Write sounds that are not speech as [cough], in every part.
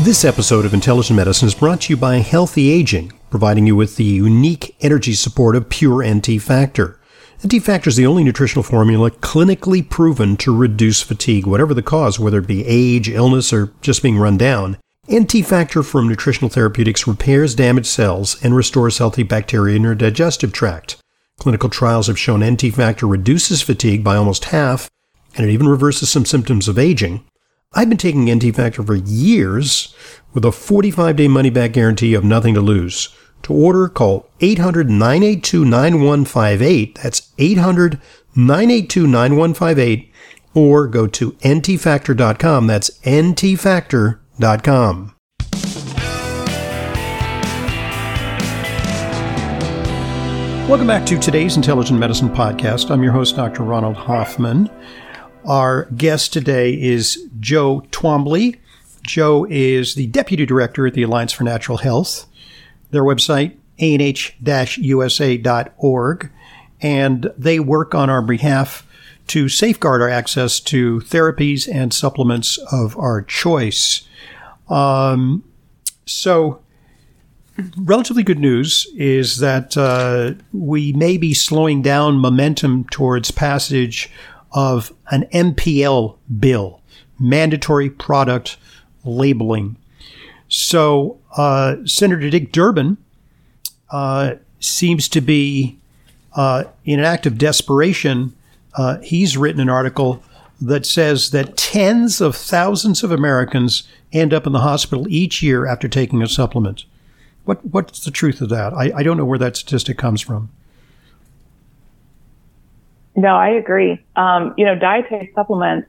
This episode of Intelligent Medicine is brought to you by Healthy Aging, providing you with the unique energy support of Pure NT Factor. NT Factor is the only nutritional formula clinically proven to reduce fatigue, whatever the cause, whether it be age, illness, or just being run down. NT Factor from Nutritional Therapeutics repairs damaged cells and restores healthy bacteria in your digestive tract. Clinical trials have shown NT Factor reduces fatigue by almost half, and it even reverses some symptoms of aging. I've been taking NT Factor for years with a 45 day money back guarantee of nothing to lose. To order, call 800 982 9158. That's 800 982 9158. Or go to ntfactor.com. That's ntfactor.com. Welcome back to today's Intelligent Medicine Podcast. I'm your host, Dr. Ronald Hoffman. Our guest today is Joe Twombly. Joe is the Deputy Director at the Alliance for Natural Health. Their website, anh-usa.org, and they work on our behalf to safeguard our access to therapies and supplements of our choice. Um, so, relatively good news is that uh, we may be slowing down momentum towards passage of an MPL bill, mandatory product labeling. So uh, Senator Dick Durbin uh, seems to be uh, in an act of desperation. Uh, he's written an article that says that tens of thousands of Americans end up in the hospital each year after taking a supplement. What what's the truth of that? I, I don't know where that statistic comes from. No, I agree. Um, you know, dietary supplements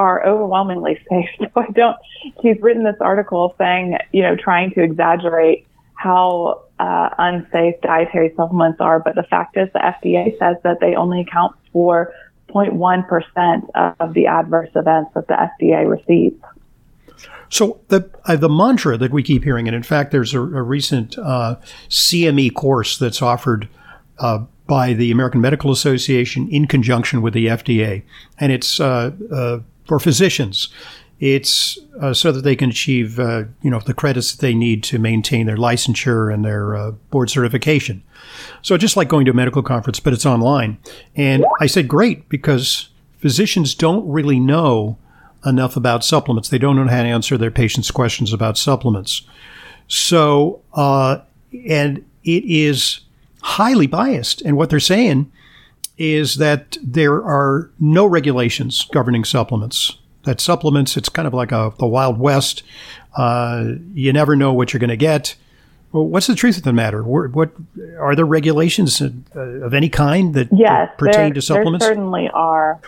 are overwhelmingly safe. [laughs] So I don't. He's written this article saying, you know, trying to exaggerate how uh, unsafe dietary supplements are, but the fact is, the FDA says that they only account for 0.1% of the adverse events that the FDA receives. So the uh, the mantra that we keep hearing, and in fact, there's a, a recent uh, CME course that's offered uh, by the American Medical Association in conjunction with the FDA, and it's uh, uh, for physicians. It's uh, so that they can achieve, uh, you know, the credits that they need to maintain their licensure and their uh, board certification. So just like going to a medical conference, but it's online. And I said, great, because physicians don't really know enough about supplements. They don't know how to answer their patients' questions about supplements. So, uh, and it is highly biased. And what they're saying is that there are no regulations governing supplements. That supplements, it's kind of like a the Wild West. Uh, you never know what you're going to get. Well, what's the truth of the matter? What, what are there regulations uh, of any kind that, yes, pertain there, to supplements? There certainly are.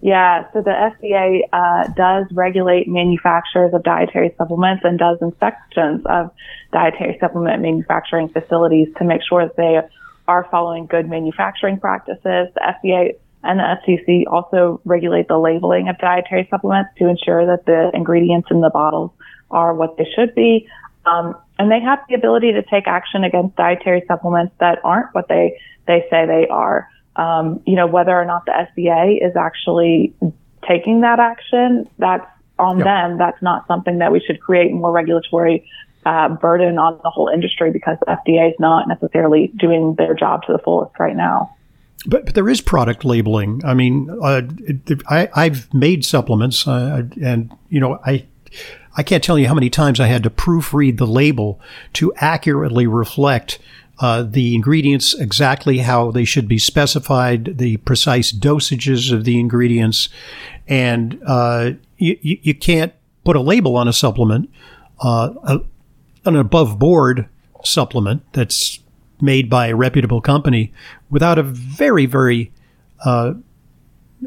Yeah, so the FDA uh, does regulate manufacturers of dietary supplements and does inspections of dietary supplement manufacturing facilities to make sure that they are following good manufacturing practices. The FDA and the FTC also regulate the labeling of dietary supplements to ensure that the ingredients in the bottles are what they should be. Um, and they have the ability to take action against dietary supplements that aren't what they, they say they are um, you know, whether or not the FDA is actually taking that action, that's on yep. them. That's not something that we should create more regulatory uh, burden on the whole industry because the FDA is not necessarily doing their job to the fullest right now. But, but there is product labeling. I mean, uh, I, I've made supplements, uh, and you know, I I can't tell you how many times I had to proofread the label to accurately reflect uh, the ingredients exactly how they should be specified, the precise dosages of the ingredients, and uh, you, you can't put a label on a supplement, uh, an above board supplement that's made by a reputable company without a very, very uh,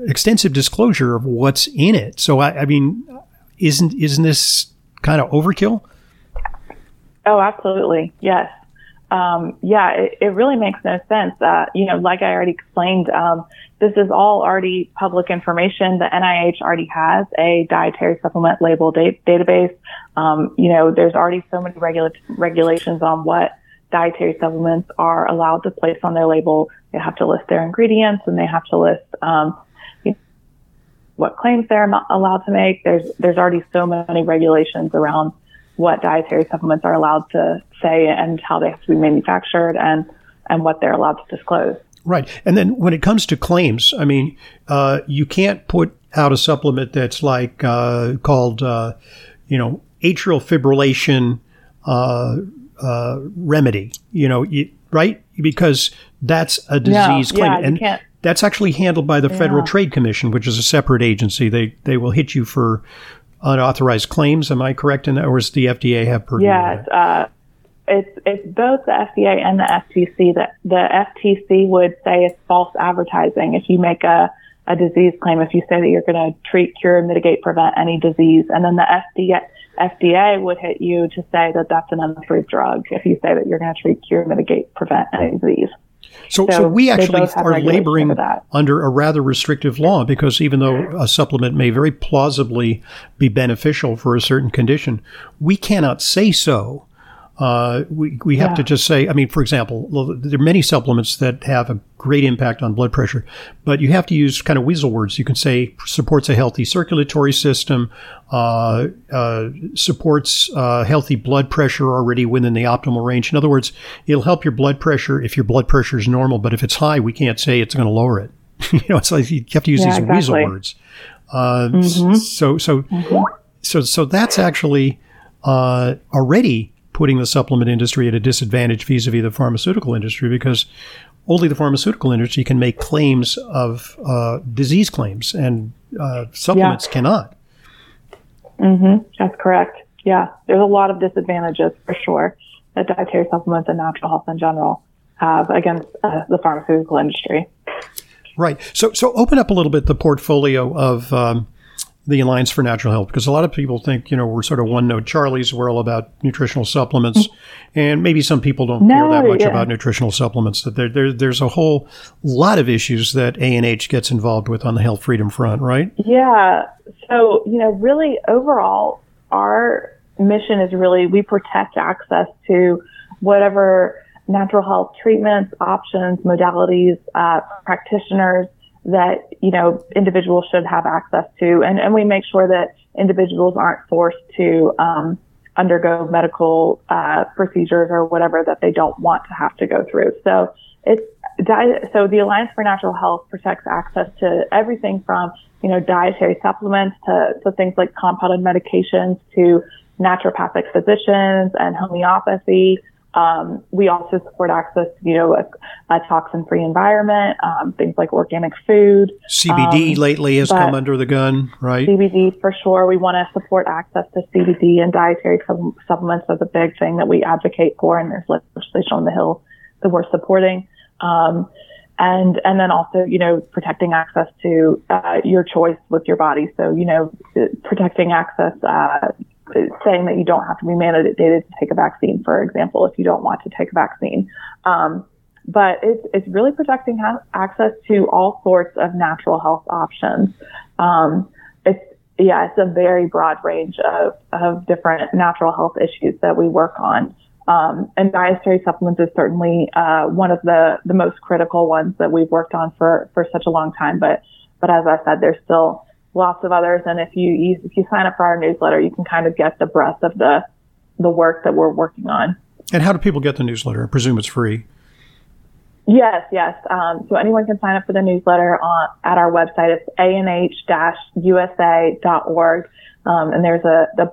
extensive disclosure of what's in it. So, I, I mean, isn't isn't this kind of overkill? Oh, absolutely. Yes um, yeah, it, it, really makes no sense. Uh, you know, like I already explained, um, this is all already public information. The NIH already has a dietary supplement label da- database. Um, you know, there's already so many regula- regulations on what dietary supplements are allowed to place on their label. They have to list their ingredients and they have to list um, what claims they're allowed to make. There's there's already so many regulations around what dietary supplements are allowed to say and how they have to be manufactured and and what they're allowed to disclose. Right. And then when it comes to claims, I mean, uh, you can't put out a supplement that's like uh, called, uh, you know, atrial fibrillation uh, uh, remedy, you know, you, right? Because that's a disease claim. Yeah, and can't. that's actually handled by the Yeah. Federal Trade Commission, which is a separate agency. They they will hit you for unauthorized claims. Am I correct in that, or does the FDA have purview? Yeah, it's, uh, it's it's both the FDA and the FTC. That the FTC would say it's false advertising if you make a a disease claim. If you say that you're going to treat, cure, mitigate, prevent any disease, and then the FDA FDA would hit you to say that that's an unapproved drug. If you say that you're going to treat, cure, mitigate, prevent any disease. So, so, so we actually are laboring under a rather restrictive law because even though a supplement may very plausibly be beneficial for a certain condition, we cannot say so. Uh, we, we have Yeah. to just say, I mean, for example, there are many supplements that have a great impact on blood pressure, but you have to use kind of weasel words. You can say supports a healthy circulatory system, uh, uh, supports uh, healthy blood pressure already within the optimal range. In other words, it'll help your blood pressure if your blood pressure is normal, but if it's high, we can't say it's going to lower it. [laughs] you know, it's like you have to use Yeah, these weasel words. Uh, s- So, so, so, so that's actually uh, already putting the supplement industry at a disadvantage vis-a-vis the pharmaceutical industry because only the pharmaceutical industry can make claims of uh, disease claims, and uh, supplements cannot. hmm That's correct. Yeah, there's a lot of disadvantages for sure that dietary supplements and natural health in general have against uh, the pharmaceutical industry. Right. So, so open up a little bit the portfolio of um, the Alliance for Natural Health because a lot of people think you know we're sort of one note Charlies. We're all about nutritional supplements, and maybe some people don't care that much yeah. about nutritional supplements. That there, there, there's a whole lot of issues that ANH gets involved with on the health freedom front, right? Yeah. So, you know, really overall, our mission is really we protect access to whatever natural health treatments, options, modalities, uh, practitioners that, you know, individuals should have access to. And, and we make sure that individuals aren't forced to, um, undergo medical, uh, procedures or whatever that they don't want to have to go through. So it's, so the Alliance for Natural Health protects access to everything from, you know, dietary supplements to, to things like compounded medications to naturopathic physicians and homeopathy. Um, we also support access to, you know, a, a toxin-free environment, um, things like organic food, CBD Um, lately has come under the gun, right? CBD for sure. We want to support access to CBD and dietary supp- supplements is a big thing that we advocate for, and there's legislation on the Hill that we're supporting. Um, and and then also, you know, protecting access to uh, your choice with your body. So, you know, protecting access, uh, saying that you don't have to be mandated to take a vaccine, for example, if you don't want to take a vaccine. Um, but it's it's really protecting ha- access to all sorts of natural health options. Um, it's yeah, it's a very broad range of of different natural health issues that we work on. Um, and dietary supplements is certainly uh, one of the the most critical ones that we've worked on for for such a long time. But but as I said, there's still lots of others. And if you, if you sign up for our newsletter, you can kind of get the breadth of the the work that we're working on. And how do people get the newsletter? I presume it's free. Yes, yes. Um, so anyone can sign up for the newsletter on, at our website. It's anh-usa.org. Um, and there's a the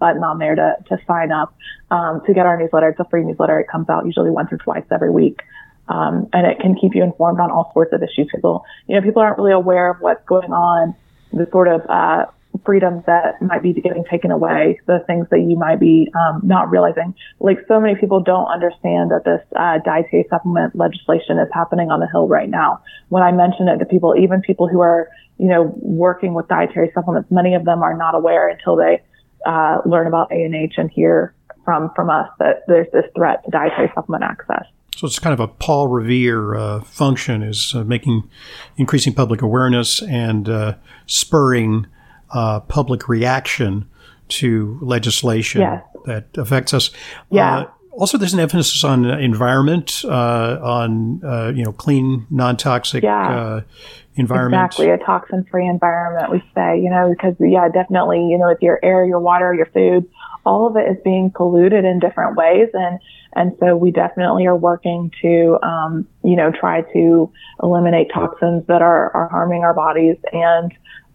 button on there to, to sign up um, to get our newsletter. It's a free newsletter. It comes out usually once or twice every week. Um, and it can keep you informed on all sorts of issues. People, you know, people aren't really aware of what's going on, the sort of uh, freedoms that might be getting taken away, the things that you might be um, not realizing. Like so many people don't understand that this uh, dietary supplement legislation is happening on the Hill right now. When I mention it to people, even people who are, you know, working with dietary supplements, many of them are not aware until they uh, learn about ANH and hear from from us that there's this threat to dietary supplement access. So it's kind of a Paul Revere uh, function is uh, making, increasing public awareness and uh, spurring uh, public reaction to legislation that affects us. Yeah. Uh, also, there's an emphasis on environment, uh, on uh, you know clean, non-toxic yeah. uh, environment. Exactly, a toxin-free environment. We say, you know, because yeah, definitely, you know, with your air, your water, your food, all of it is being polluted in different ways, and and so we definitely are working to, um, you know, try to eliminate toxins that are are harming our bodies and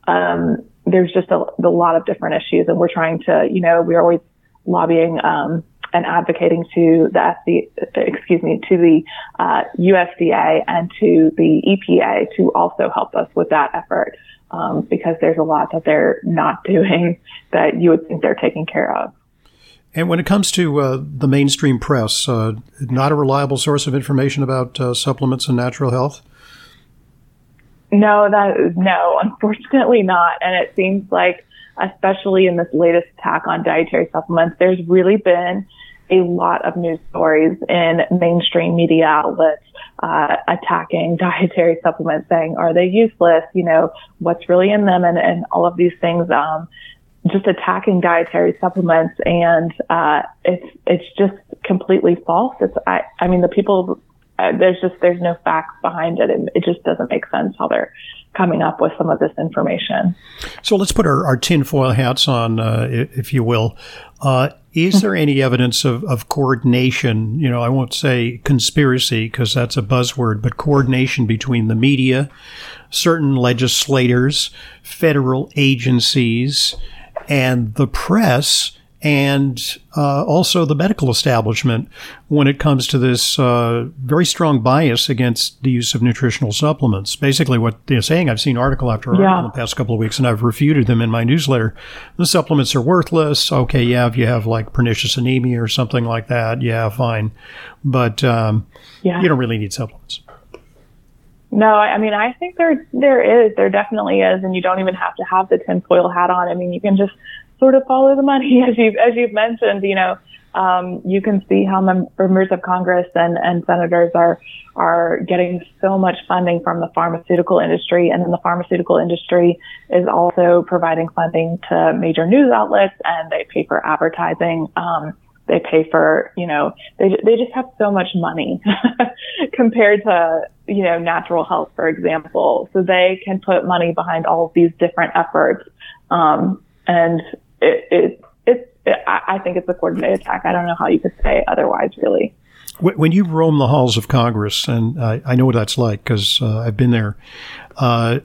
um, there's just a, a, lot of different issues, and we're trying to, you know, we're always lobbying um, and advocating to the excuse me, to the uh, USDA and to the EPA to also help us with that effort um, because there's a lot that they're not [laughs] doing that you would think they're taking care of. And when it comes to uh, the mainstream press, uh, not a reliable source of information about uh, supplements and natural health. No, that no, unfortunately not. And it seems like, especially in this latest attack on dietary supplements, there's really been a lot of news stories in mainstream media outlets uh, attacking dietary supplements, saying are they useless? You know, what's really in them, and and all of these things. Um, just attacking dietary supplements, and uh, it's it's just completely false. It's I I mean the people uh, there's just there's no facts behind it, and it just doesn't make sense how they're coming up with some of this information. So let's put our, our tinfoil hats on, uh, if you will. Uh, is there any evidence of, of coordination? You know, I won't say conspiracy because that's a buzzword, but coordination between the media, certain legislators, federal agencies, and the press and uh, also the medical establishment when it comes to this uh, very strong bias against the use of nutritional supplements. Basically, what they're saying, I've seen article after article yeah. in the past couple of weeks, and I've refuted them in my newsletter. The supplements are worthless. Okay, yeah, if you have like pernicious anemia or something like that, yeah, fine, but um, yeah. you don't really need supplements. No, I mean, I think there there is, there definitely is, and you don't even have to have the tinfoil hat on. I mean, you can just sort of follow the money, [laughs] as you've as you've mentioned. You know, um, you can see how members of Congress and, and senators are are getting so much funding from the pharmaceutical industry, and then the pharmaceutical industry is also providing funding to major news outlets, and they pay for advertising. Um, they pay for, you know, they they just have so much money [laughs] compared to, you know, natural health, for example. So they can put money behind all of these different efforts. Um, and it, it, it, it, I think it's a coordinated attack. I don't know how you could say otherwise, really. When you roam the halls of Congress, and I, I know what that's like because uh, I've been there, uh,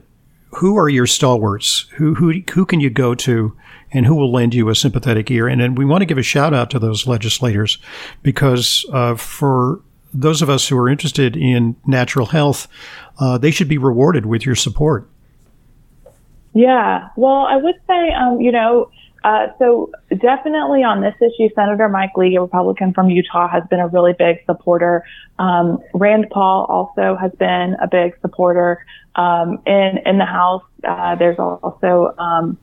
who are your stalwarts? Who, who, who can you go to and who will lend you a sympathetic ear? And, and we want to give a shout out to those legislators because uh, for those of us who are interested in natural health, uh, they should be rewarded with your support. Yeah. Well, I would say, um, you know, uh, so definitely on this issue, Senator Mike Lee, a Republican from Utah, has been a really big supporter. Um, Rand Paul also has been a big supporter. Um, in in the House, uh, there's also um,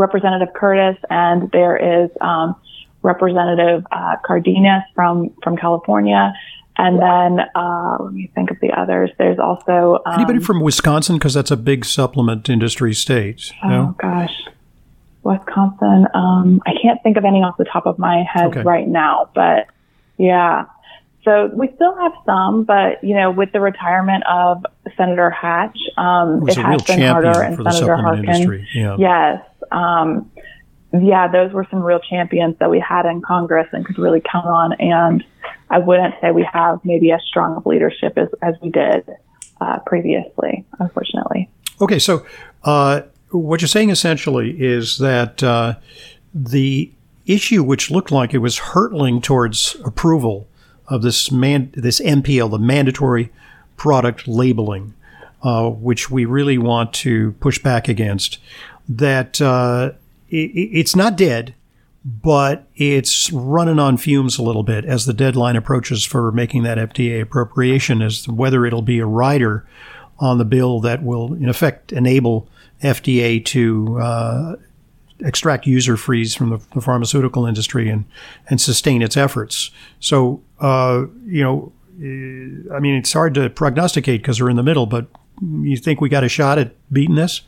Representative Curtis, and there is um, Representative uh, Cardenas from from California. And then uh, let me think of the others. There's also um, anybody from Wisconsin because that's a big supplement industry state. Oh no? gosh, Wisconsin. Um, I can't think of any off the top of my head okay. right now, but yeah. So we still have some, but you know, with the retirement of Senator Hatch, um, it, has been harder. And Senator Harkin, yeah. yes, um, yeah, those were some real champions that we had in Congress and could really count on. And I wouldn't say we have maybe as strong of leadership as, as we did uh, previously, unfortunately. Okay, so uh, what you're saying essentially is that uh, the issue, which looked like it was hurtling towards approval of this man, this MPL, the mandatory product labeling, uh, which we really want to push back against, that uh, it, it's not dead, but it's running on fumes a little bit as the deadline approaches for making that FDA appropriation, as to whether it'll be a rider on the bill that will, in effect, enable FDA to uh, extract user fees from the, the, pharmaceutical industry and, and sustain its efforts. So, uh, you know, I mean, it's hard to prognosticate because we're in the middle, but you think we got a shot at beating this?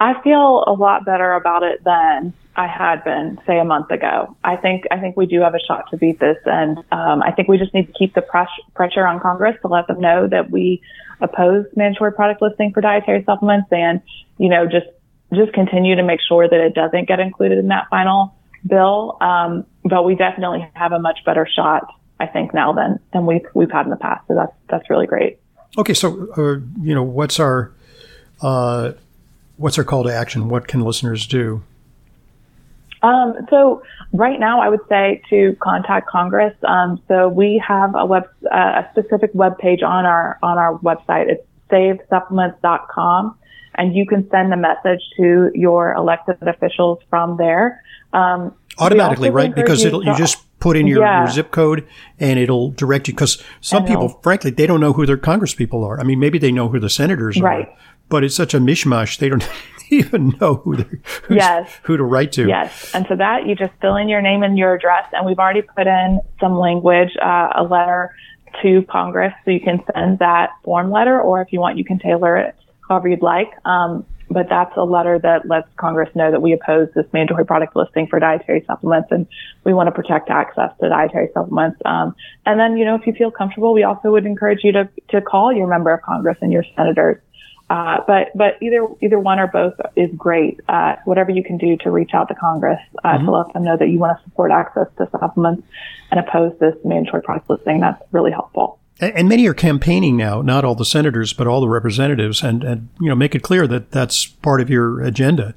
I feel a lot better about it than I had been, say, a month ago. I think I think we do have a shot to beat this, and um, I think we just need to keep the press, pressure on Congress to let them know that we oppose mandatory product listing for dietary supplements, and you know just just continue to make sure that it doesn't get included in that final bill. Um, but we definitely have a much better shot, I think, now than than we've we've had in the past. So that's that's really great. Okay, so uh, you know what's our uh, what's our call to action? What can listeners do? Um, so right now, I would say to contact Congress. Um, so we have a web, uh, a specific web page on our on our website. It's savesupplements.com, and you can send a message to your elected officials from there. Um, Automatically, right? Because it'll you just put in your, yeah. your, zip code and it'll direct you. Because some people, frankly, they don't know who their congresspeople are. I mean, maybe they know who the senators right. are, but it's such a mishmash. They don't [laughs] even know who yes. who to write to. Yes. And so that you just fill in your name and your address. And we've already put in some language, uh, a letter to Congress. So you can send that form letter, or if you want, you can tailor it however you'd like. Um, but that's a letter that lets Congress know that we oppose this mandatory product listing for dietary supplements and we want to protect access to dietary supplements. Um, and then, you know, if you feel comfortable, we also would encourage you to, to call your member of Congress and your senators uh, but but either either one or both is great. Uh, whatever you can do to reach out to Congress uh, mm-hmm. to let them know that you want to support access to supplements and oppose this mandatory product listing, that's really helpful. And, many are campaigning now, not all the senators, but all the representatives, and, and you know make it clear that that's part of your agenda.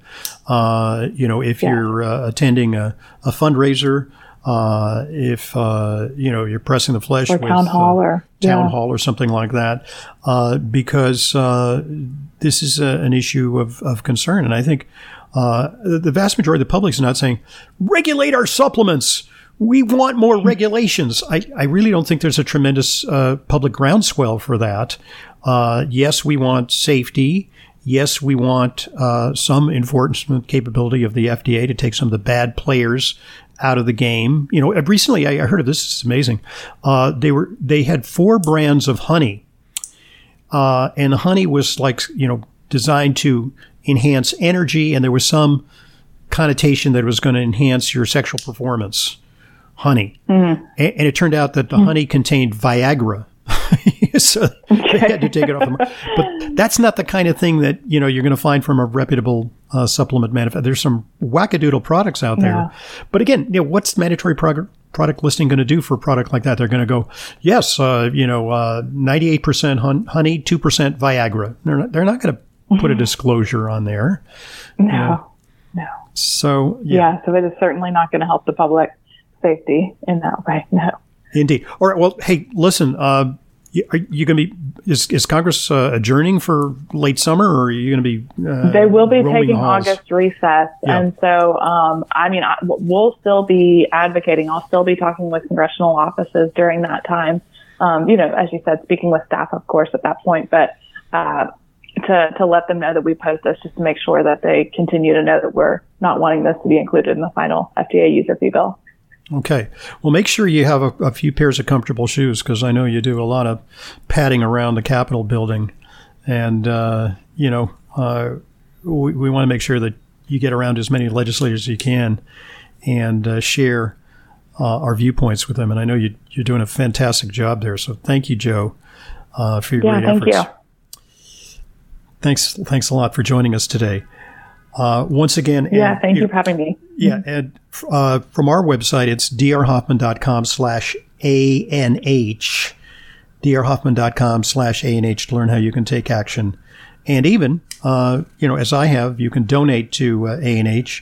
Uh, you know, if yeah. you're uh, attending a, a fundraiser uh, if uh, you know you're pressing the flesh or with town hall uh, or town yeah. hall or something like that, uh, because uh, this is a, an issue of, of concern, and I think uh, the vast majority of the public is not saying regulate our supplements. We want more regulations. I, I really don't think there's a tremendous public groundswell for that. yes, we want safety. Yes, we want uh, some enforcement capability of the FDA to take some of the bad players out of the game. You know, recently I heard of this. It's amazing. Uh, they were they had four brands of honey, uh, and the honey was like you know designed to enhance energy, and there was some connotation that it was going to enhance your sexual performance. Honey, mm-hmm. and, and, it turned out that the mm-hmm. honey contained Viagra. [laughs] so they had to take it off the market. But that's not the kind of thing that you know you're going to find from a reputable uh, supplement manufacturer. There's some wackadoodle products out there, yeah. but again, you know, what's mandatory product product listing going to do for a product like that? They're going to go, yes, uh, you know, uh, 98% honey, 2% Viagra. They're not, they're not going to put a mm-hmm. disclosure on there. No, you know? no. So yeah. yeah, so it is certainly not going to help the public safety in that way. No. Indeed. All right. Well, hey, listen. Uh, are you going to be? Is, is Congress uh, adjourning for late summer, or are you going to be? Uh, they will be taking August recess, yeah. and so um, I mean, I, we'll still be advocating. I'll still be talking with congressional offices during that time. Um, you know, as you said, speaking with staff, of course, at that point, but uh, to to let them know that we post this, just to make sure that they continue to know that we're not wanting this to be included in the final FDA user fee bill. Okay. Well, make sure you have a, a few pairs of comfortable shoes because I know you do a lot of padding around the Capitol building. And, uh, you know, uh, we, we want to make sure that you get around as many legislators as you can and uh, share uh, our viewpoints with them. And I know you, are doing a fantastic job there. So thank you, Joe, uh, for your yeah, great thank efforts. You. Thanks, thanks a lot for joining us today. Uh, once again, yeah, thank you, you for having me. Yeah, and uh, from our website, it's drhoffman.com slash ANH, drhoffman.com slash ANH to learn how you can take action. And even, uh, you know, as I have, you can donate to uh, ANH.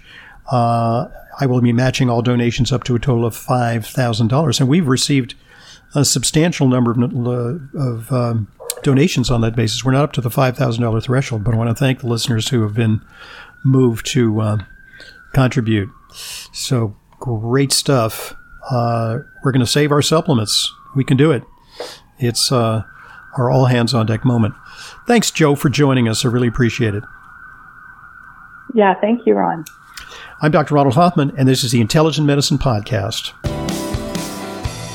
Uh, I will be matching all donations up to a total of $5,000. And we've received a substantial number of, of um, donations on that basis. We're not up to the $5,000 threshold, but I want to thank the listeners who have been move to uh, contribute. So great stuff. Uh, we're going to save our supplements. We can do it. It's uh, our all hands on deck moment. Thanks, Joe, for joining us. I really appreciate it. Yeah, thank you, Ron. I'm Dr. Ronald Hoffman, and this is the Intelligent Medicine Podcast.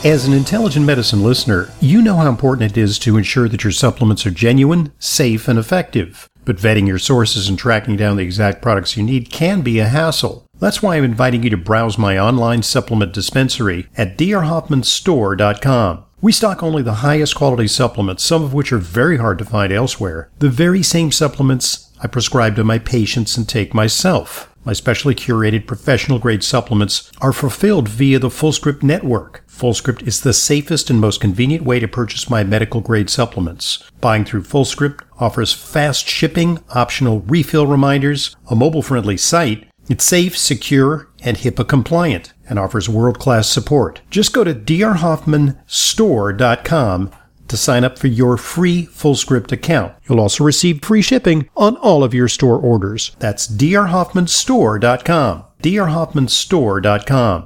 As an intelligent medicine listener, you know how important it is to ensure that your supplements are genuine, safe, and effective. But vetting your sources and tracking down the exact products you need can be a hassle. That's why I'm inviting you to browse my online supplement dispensary at drhoffmanstore.com. We stock only the highest quality supplements, some of which are very hard to find elsewhere. The very same supplements I prescribe to my patients and take myself. My specially curated professional grade supplements are fulfilled via the FullScript network. FullScript is the safest and most convenient way to purchase my medical grade supplements. Buying through FullScript offers fast shipping, optional refill reminders, a mobile friendly site, it's safe, secure, and HIPAA compliant and offers world class support. Just go to drhoffmanstore.com to sign up for your free FullScript account. You'll also receive free shipping on all of your store orders. That's drhoffmanstore.com. drhoffmanstore.com.